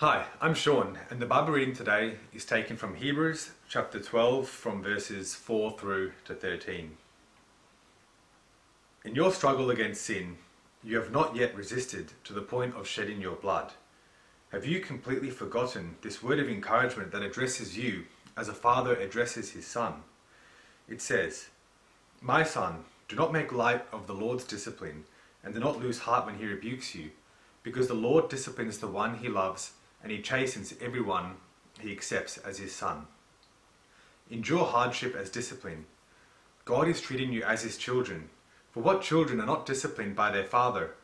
Hi, I'm Sean, and the Bible reading today is taken from Hebrews chapter 12, from verses 4 through to 13. In your struggle against sin, you have not yet resisted to the point of shedding your blood. Have you completely forgotten this word of encouragement that addresses you as a father addresses his son? It says, My son, do not make light of the Lord's discipline, and do not lose heart when he rebukes you, because the Lord disciplines the one he loves and he chastens everyone he accepts as his son. Endure hardship as discipline. God is treating you as his children. For what children are not disciplined by their father?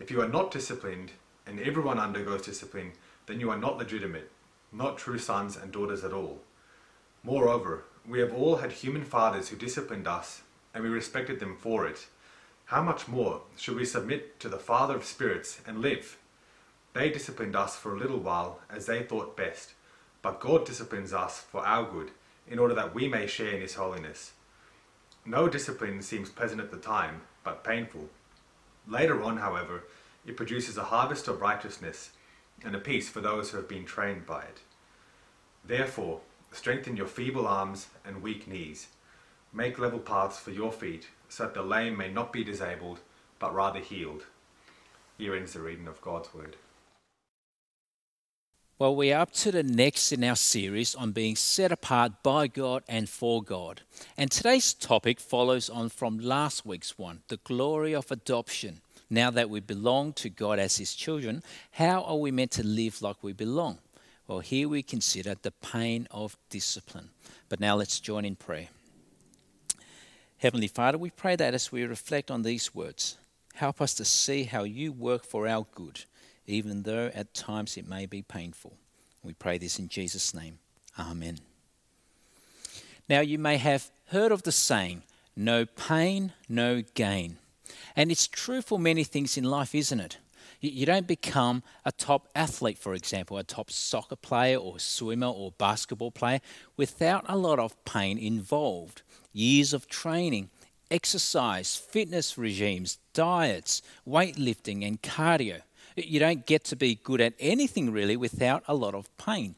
If you are not disciplined, and everyone undergoes discipline, then you are not legitimate, not true sons and daughters at all. Moreover, we have all had human fathers who disciplined us, and we respected them for it. How much more should we submit to the Father of spirits and live? They disciplined us for a little while as they thought best, but God disciplines us for our good, in order that we may share in His holiness. No discipline seems pleasant at the time, but painful. Later on, however, it produces a harvest of righteousness and a peace for those who have been trained by it. Therefore, strengthen your feeble arms and weak knees. Make level paths for your feet, so that the lame may not be disabled, but rather healed. Here ends the reading of God's Word. Well, we are up to the next in our series on being set apart by God and for God. And today's topic follows on from last week's one the glory of adoption. Now that we belong to God as His children, how are we meant to live like we belong? Well, here we consider the pain of discipline. But now let's join in prayer. Heavenly Father, we pray that as we reflect on these words, help us to see how you work for our good even though at times it may be painful. We pray this in Jesus' name. Amen. Now, you may have heard of the saying, no pain, no gain. And it's true for many things in life, isn't it? You don't become a top athlete, for example, a top soccer player or swimmer or basketball player, without a lot of pain involved. Years of training, exercise, fitness regimes, diets, weightlifting, and cardio. You don't get to be good at anything really without a lot of pain.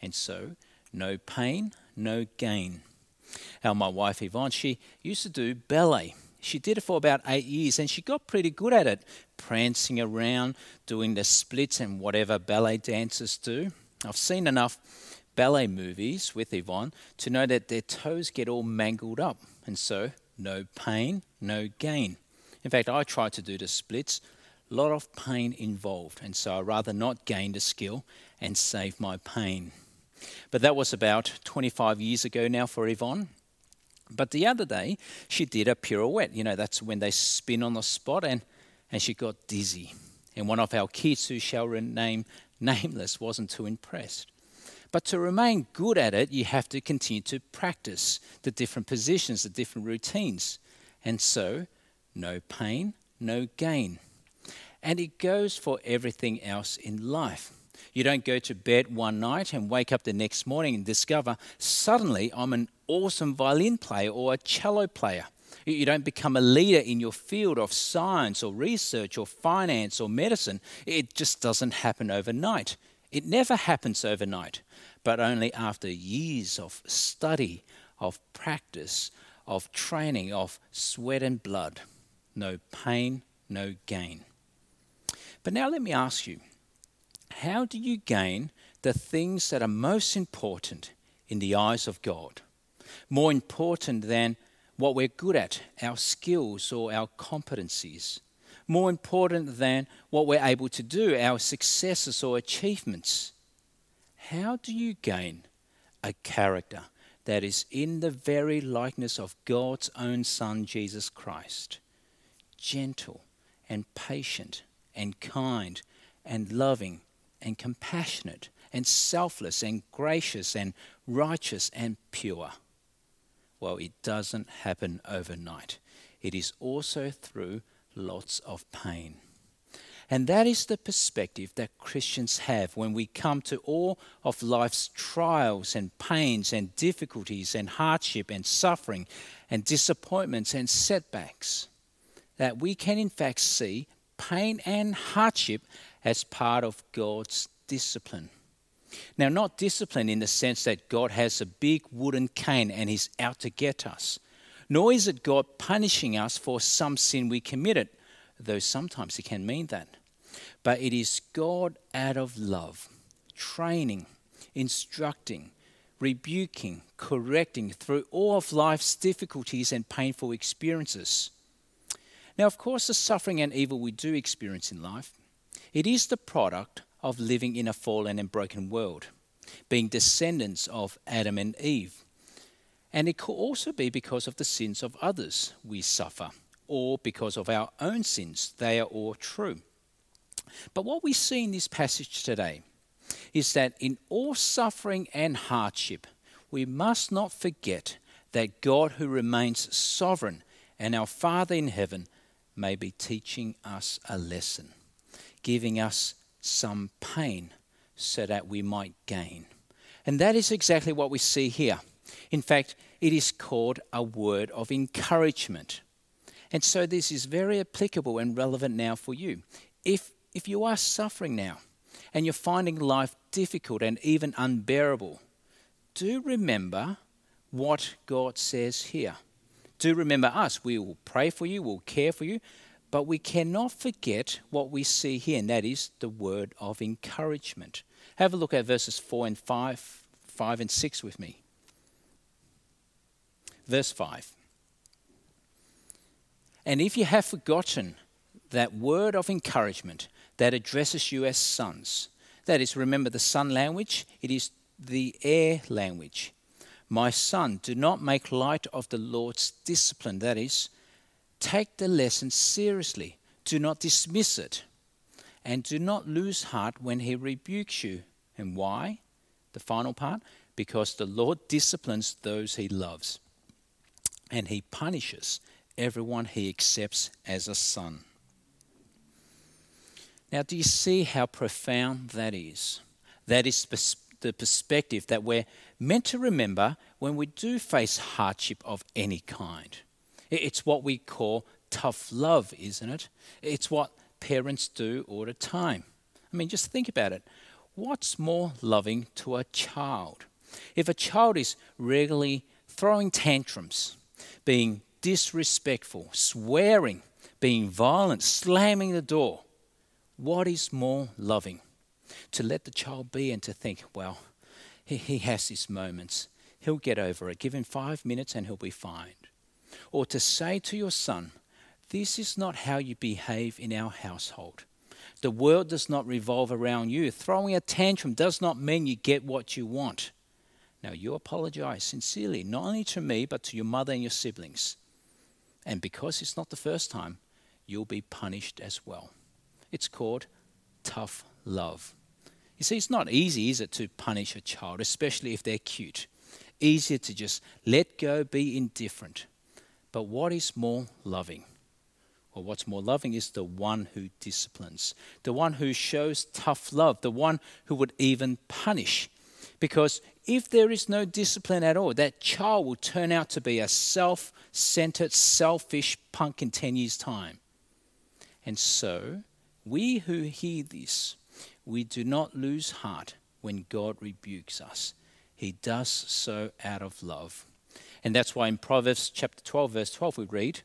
And so, no pain, no gain. Now, my wife Yvonne, she used to do ballet. She did it for about eight years and she got pretty good at it, prancing around, doing the splits and whatever ballet dancers do. I've seen enough ballet movies with Yvonne to know that their toes get all mangled up, and so no pain, no gain. In fact, I tried to do the splits a lot of pain involved, and so I rather not gain the skill and save my pain. But that was about 25 years ago now for Yvonne. But the other day, she did a pirouette. You know, that's when they spin on the spot, and, and she got dizzy. And one of our kids, who shall remain nameless, wasn't too impressed. But to remain good at it, you have to continue to practice the different positions, the different routines. And so, no pain, no gain. And it goes for everything else in life. You don't go to bed one night and wake up the next morning and discover suddenly I'm an awesome violin player or a cello player. You don't become a leader in your field of science or research or finance or medicine. It just doesn't happen overnight. It never happens overnight, but only after years of study, of practice, of training, of sweat and blood. No pain, no gain. But now let me ask you how do you gain the things that are most important in the eyes of God? More important than what we're good at, our skills or our competencies. More important than what we're able to do, our successes or achievements. How do you gain a character that is in the very likeness of God's own Son, Jesus Christ? Gentle and patient and kind and loving and compassionate and selfless and gracious and righteous and pure. Well, it doesn't happen overnight. It is also through lots of pain. And that is the perspective that Christians have when we come to all of life's trials and pains and difficulties and hardship and suffering and disappointments and setbacks. That we can, in fact, see pain and hardship as part of God's discipline. Now, not discipline in the sense that God has a big wooden cane and he's out to get us, nor is it God punishing us for some sin we committed, though sometimes it can mean that. But it is God out of love, training, instructing, rebuking, correcting through all of life's difficulties and painful experiences. Now, of course, the suffering and evil we do experience in life, it is the product of living in a fallen and broken world, being descendants of Adam and Eve. And it could also be because of the sins of others we suffer, or because of our own sins. They are all true. But what we see in this passage today is that in all suffering and hardship, we must not forget that God, who remains sovereign and our Father in heaven, may be teaching us a lesson, giving us some pain so that we might gain. And that is exactly what we see here. In fact, it is called a word of encouragement. And so this is very applicable and relevant now for you. If, if you are suffering now and you're finding life difficult and even unbearable, do remember what God says here. Do remember us. We will pray for you, we'll care for you, but we cannot forget what we see here, and that is the word of encouragement. Have a look at verses 4 and 5, 5 and 6 with me. Verse 5. And if you have forgotten that word of encouragement that addresses you as sons, that is, remember the son language, it is the heir language. My son, do not make light of the Lord's discipline, that is, Take the lesson seriously. Do not dismiss it. And do not lose heart when he rebukes you. And why? The final part because the Lord disciplines those he loves, and he punishes everyone he accepts as a son. Now, do you see how profound that is? That is the perspective that we're meant to remember when we do face hardship of any kind. It's what we call tough love, isn't it? It's what parents do all the time. I mean, just think about it. What's more loving to a child? If a child is regularly throwing tantrums, being disrespectful, swearing, being violent, slamming the door, what is more loving? To let the child be and to think, well, he, he has his moments. He'll get over it. Give him five minutes and he'll be fine or to say to your son, This is not how you behave in our household. The world does not revolve around you. Throwing a tantrum does not mean you get what you want. Now, you apologize sincerely, not only to me, but to your mother and your siblings. And because it's not the first time, you'll be punished as well. It's called tough love. You see, it's not easy, is it, to punish a child, especially if they're cute. Easier to just let go, be indifferent. But what is more loving? Well, what's more loving is the one who disciplines, the one who shows tough love, the one who would even punish. Because if there is no discipline at all, that child will turn out to be a self centered, selfish punk in 10 years' time. And so, we who hear this, we do not lose heart when God rebukes us. He does so out of love. And that's why in Proverbs chapter 12, verse 12, we read,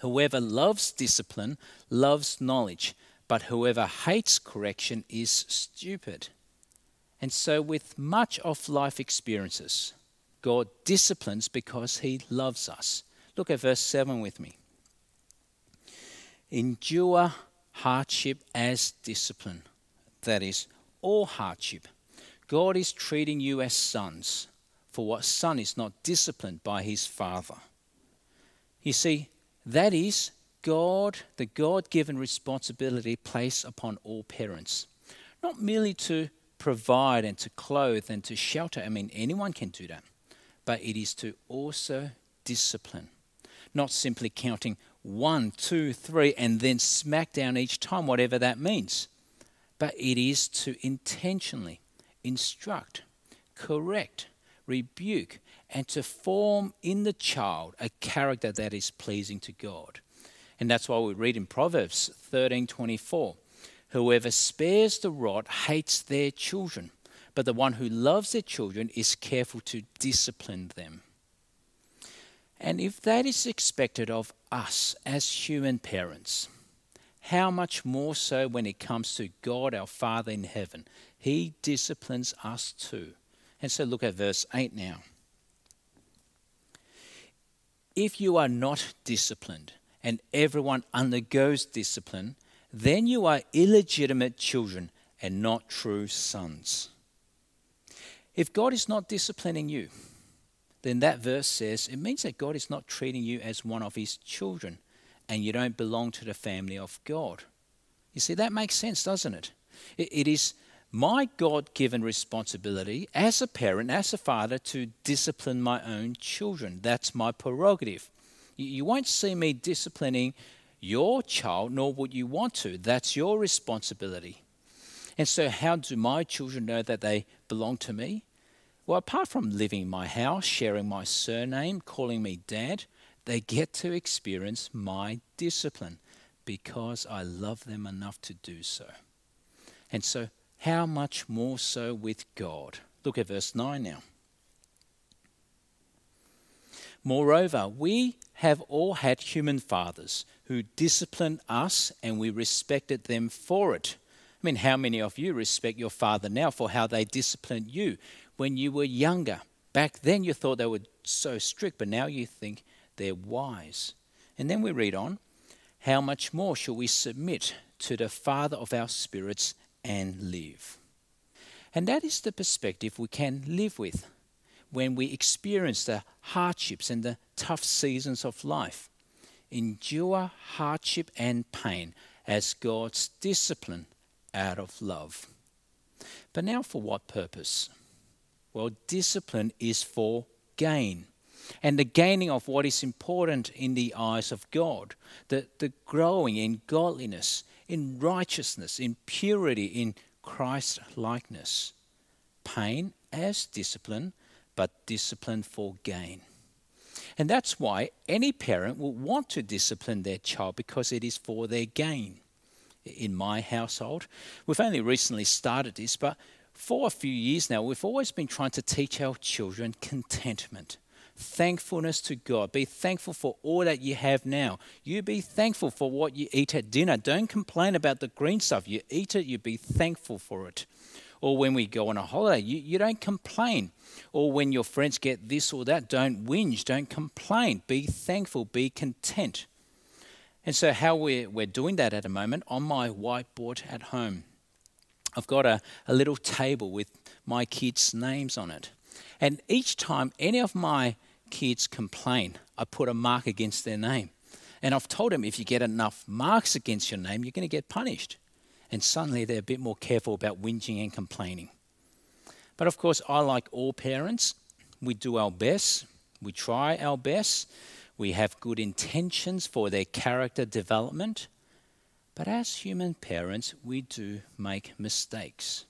Whoever loves discipline loves knowledge, but whoever hates correction is stupid. And so, with much of life experiences, God disciplines because he loves us. Look at verse 7 with me. Endure hardship as discipline. That is, all hardship. God is treating you as sons for what son is not disciplined by his father? You see, that is God, the God given responsibility placed upon all parents. Not merely to provide and to clothe and to shelter. I mean, anyone can do that. But it is to also discipline. Not simply counting one, two, three, and then smack down each time, whatever that means. But it is to intentionally instruct, correct, rebuke, and to form in the child a character that is pleasing to God. And that's why we read in Proverbs 13:24, Whoever spares the rod hates their children, but the one who loves their children is careful to discipline them. And if that is expected of us as human parents, how much more so when it comes to God our Father in heaven? He disciplines us too. And so look at verse 8 now. If you are not disciplined, and everyone undergoes discipline, then you are illegitimate children and not true sons. If God is not disciplining you, then that verse says it means that God is not treating you as one of his children and you don't belong to the family of God. You see, that makes sense, doesn't it? it, it is my God given responsibility as a parent, as a father, to discipline my own children. That's my prerogative. You, you won't see me disciplining your child, nor would you want to. That's your responsibility. And so, how do my children know that they belong to me? Well, apart from living in my house, sharing my surname, calling me dad, they get to experience my discipline because I love them enough to do so. And so, how much more so with God? Look at verse 9 now. Moreover, we have all had human fathers who disciplined us and we respected them for it. I mean, how many of you respect your father now for how they disciplined you when you were younger? Back then you thought they were so strict, but now you think they're wise. And then we read on How much more shall we submit to the Father of our spirits and live? And that is the perspective we can live with when we experience the hardships and the tough seasons of life. Endure hardship and pain as God's discipline out of love. But now, for what purpose? Well, discipline is for gain. And the gaining of what is important in the eyes of God, the, the growing in godliness, in righteousness, in purity, in Christ likeness. Pain as discipline but discipline for gain. And that's why any parent will want to discipline their child because it is for their gain. In my household, we've only recently started this, but for a few years now, we've always been trying to teach our children contentment, thankfulness to God. Be thankful for all that you have now. You be thankful for what you eat at dinner. Don't complain about the green stuff. You eat it, you be thankful for it or when we go on a holiday, you, you don't complain. Or when your friends get this or that, don't whinge, don't complain. Be thankful, be content. And so, how we're, we're doing that at the moment on my whiteboard at home, I've got a, a little table with my kids' names on it. And each time any of my kids complain, I put a mark against their name. And I've told them if you get enough marks against your name, you're going to get punished and suddenly they're a bit more careful about whinging and complaining. But of course, I, like all parents, we do our best, we try our best, we have good intentions for their character development. But as human parents, we do make mistakes.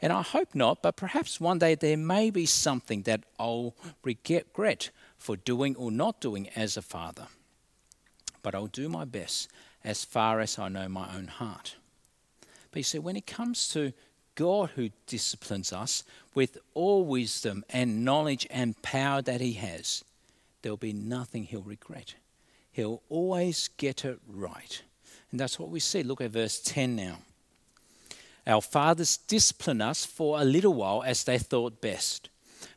And I hope not, but perhaps one day there may be something that I'll regret for doing or not doing as a father. But I'll do my best as far as I know my own heart. But you see, when it comes to God who disciplines us with all wisdom and knowledge and power that He has, there'll be nothing He'll regret. He'll always get it right. And that's what we see. Look at verse 10 now. Our fathers discipline us for a little while as they thought best.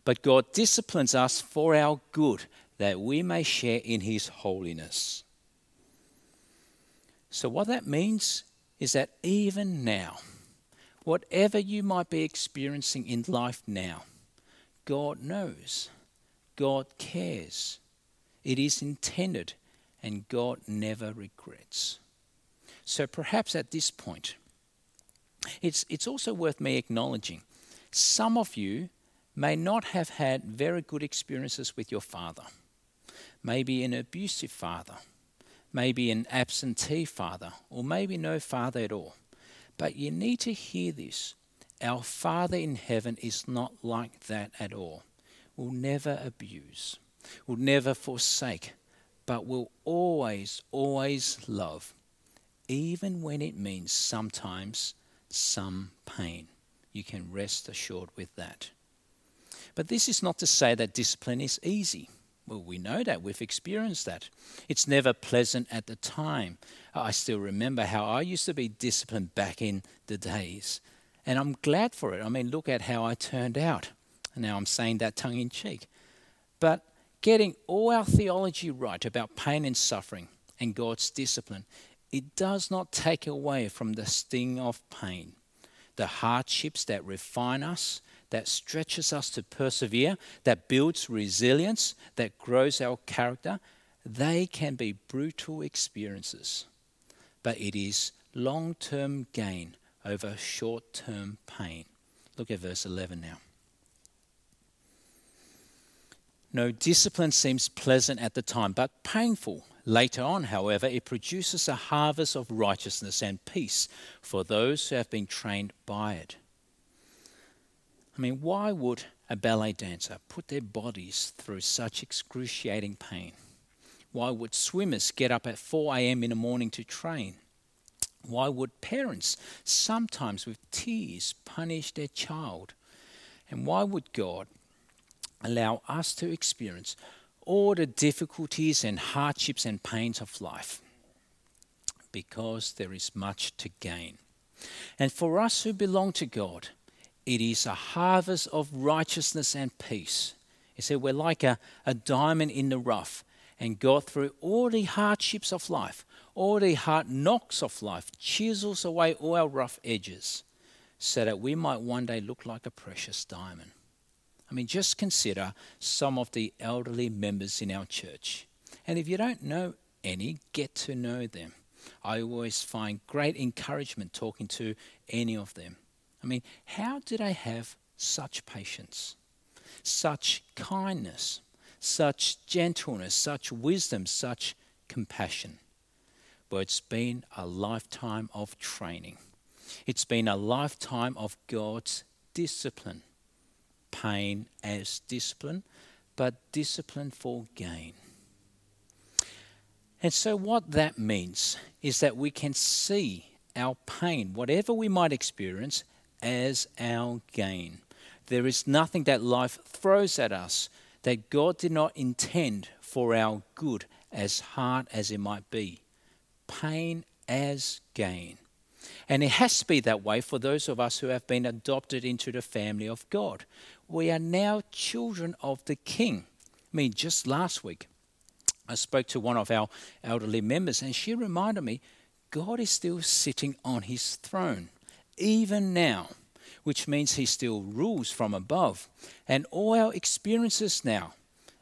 But God disciplines us for our good, that we may share in His holiness. So, what that means is that even now, whatever you might be experiencing in life now, God knows, God cares, it is intended, and God never regrets. So perhaps at this point, it's, it's also worth me acknowledging some of you may not have had very good experiences with your father, maybe an abusive father maybe an absentee father, or maybe no father at all. But you need to hear this. Our Father in heaven is not like that at all. Will never abuse, will never forsake, but will always, always love. Even when it means sometimes some pain. You can rest assured with that. But this is not to say that discipline is easy. Well, we know that. We've experienced that. It's never pleasant at the time. I still remember how I used to be disciplined back in the days. And I'm glad for it. I mean, look at how I turned out. Now I'm saying that tongue in cheek. But getting all our theology right about pain and suffering and God's discipline, it does not take away from the sting of pain. The hardships that refine us, that stretches us to persevere, that builds resilience, that grows our character, they can be brutal experiences. But it is long term gain over short term pain. Look at verse 11 now. No, discipline seems pleasant at the time, but painful. Later on, however, it produces a harvest of righteousness and peace for those who have been trained by it. I mean, why would a ballet dancer put their bodies through such excruciating pain? Why would swimmers get up at 4 a.m. in the morning to train? Why would parents, sometimes with tears, punish their child? And why would God allow us to experience all the difficulties and hardships and pains of life because there is much to gain. And for us who belong to God, it is a harvest of righteousness and peace. He said, We're like a, a diamond in the rough, and God, through all the hardships of life, all the hard knocks of life, chisels away all our rough edges so that we might one day look like a precious diamond. I mean, just consider some of the elderly members in our church. And if you don't know any, get to know them. I always find great encouragement talking to any of them. I mean, how do they have such patience, such kindness, such gentleness, such wisdom, such compassion? Well, it's been a lifetime of training. It's been a lifetime of God's discipline pain as discipline, but discipline for gain. And so, what that means is that we can see our pain, whatever we might experience, as our gain. There is nothing that life throws at us that God did not intend for our good, as hard as it might be. Pain as gain. And it has to be that way for those of us who have been adopted into the family of God. We are now children of the King. I mean, just last week, I spoke to one of our elderly members, and she reminded me God is still sitting on his throne, even now, which means he still rules from above. And all our experiences now,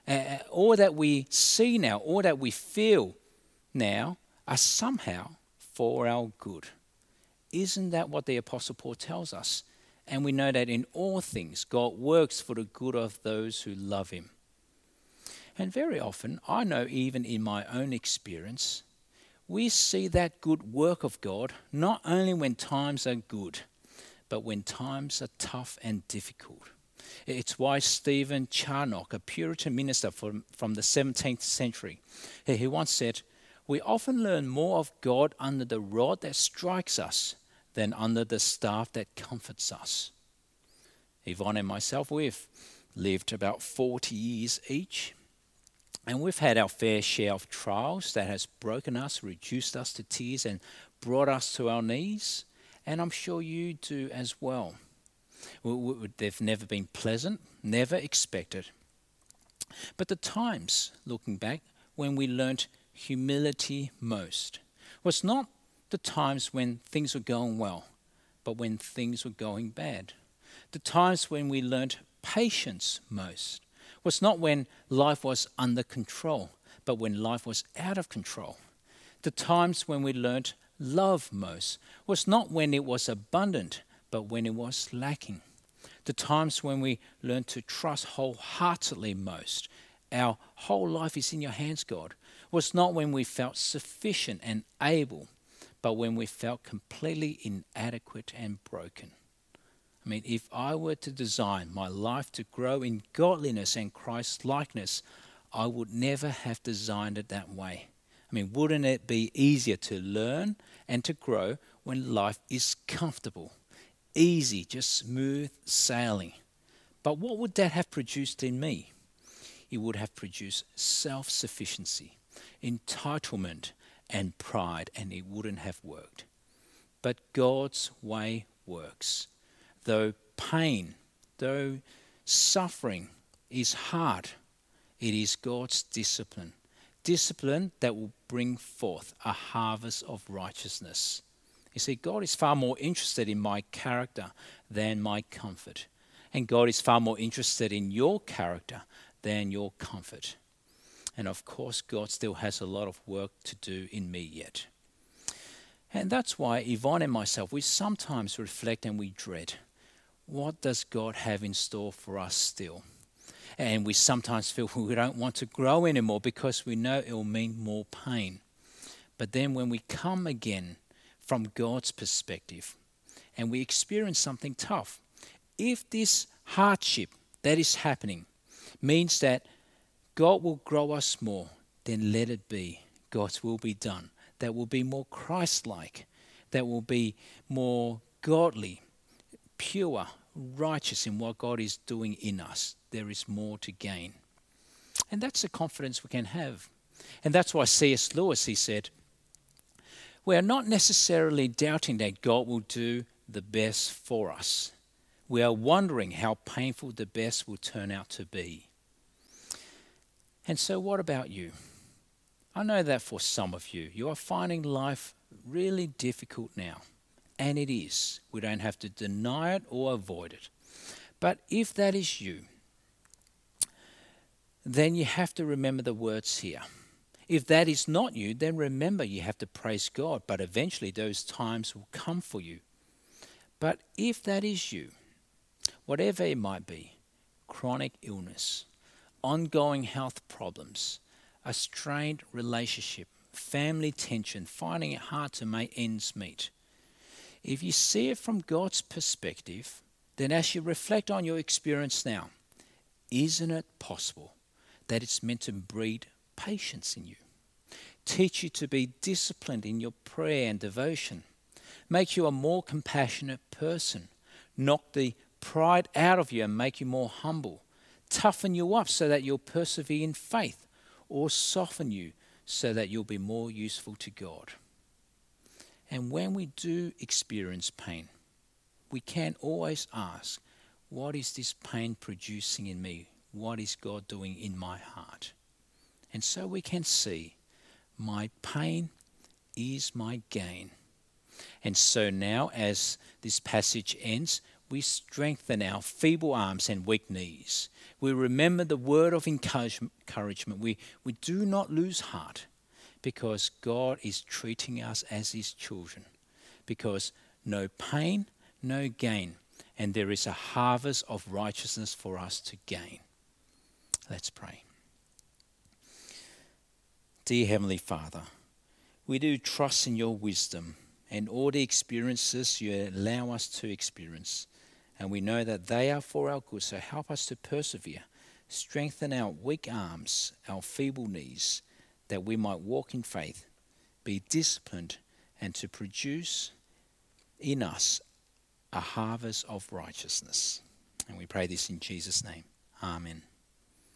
uh, all that we see now, all that we feel now, are somehow for our good. Isn't that what the Apostle Paul tells us? And we know that in all things, God works for the good of those who love Him. And very often, I know even in my own experience, we see that good work of God not only when times are good, but when times are tough and difficult. It's why Stephen Charnock, a Puritan minister from, from the 17th century, he once said, We often learn more of God under the rod that strikes us than under the staff that comforts us. Yvonne and myself, we've lived about 40 years each, and we've had our fair share of trials that has broken us, reduced us to tears, and brought us to our knees, and I'm sure you do as well. They've never been pleasant, never expected. But the times, looking back, when we learnt humility most was not the times when things were going well, but when things were going bad. The times when we learnt patience most was not when life was under control, but when life was out of control. The times when we learnt love most was not when it was abundant, but when it was lacking. The times when we learnt to trust wholeheartedly most, our whole life is in your hands, God, was not when we felt sufficient and able, but when we felt completely inadequate and broken. I mean, if I were to design my life to grow in godliness and Christ likeness, I would never have designed it that way. I mean, wouldn't it be easier to learn and to grow when life is comfortable, easy, just smooth sailing? But what would that have produced in me? It would have produced self sufficiency, entitlement, and pride, and it wouldn't have worked. But God's way works. Though pain, though suffering is hard, it is God's discipline. Discipline that will bring forth a harvest of righteousness. You see, God is far more interested in my character than my comfort. And God is far more interested in your character than your comfort. And of course, God still has a lot of work to do in me yet. And that's why Yvonne and myself, we sometimes reflect and we dread what does God have in store for us still? And we sometimes feel we don't want to grow anymore because we know it will mean more pain. But then when we come again from God's perspective and we experience something tough, if this hardship that is happening means that God will grow us more, then let it be. God's will be done that will be more Christ like, that will be more godly, pure, righteous in what God is doing in us. There is more to gain. And that's the confidence we can have. And that's why C.S. Lewis, he said, we are not necessarily doubting that God will do the best for us. We are wondering how painful the best will turn out to be. And so, what about you? I know that for some of you, you are finding life really difficult now. And it is. We don't have to deny it or avoid it. But if that is you, then you have to remember the words here. If that is not you, then remember you have to praise God, but eventually those times will come for you. But if that is you, whatever it might be chronic illness, ongoing health problems, a strained relationship, family tension, finding it hard to make ends meet. If you see it from God's perspective, then as you reflect on your experience now, isn't it possible that it's meant to breed patience in you? Teach you to be disciplined in your prayer and devotion, make you a more compassionate person, knock the pride out of you and make you more humble, toughen you up so that you'll persevere in faith or soften you so that you'll be more useful to God. And when we do experience pain, we can always ask, What is this pain producing in me? What is God doing in my heart? And so we can see, My pain is my gain. And so now, as this passage ends, we strengthen our feeble arms and weak knees. We remember the word of encouragement. We, we do not lose heart because God is treating us as His children. Because no pain, no gain, and there is a harvest of righteousness for us to gain. Let's pray. Dear Heavenly Father, we do trust in your wisdom and all the experiences you allow us to experience and we know that they are for our good. So help us to persevere, strengthen our weak arms, our feeble knees, that we might walk in faith, be disciplined, and to produce in us a harvest of righteousness. And we pray this in Jesus' name. Amen.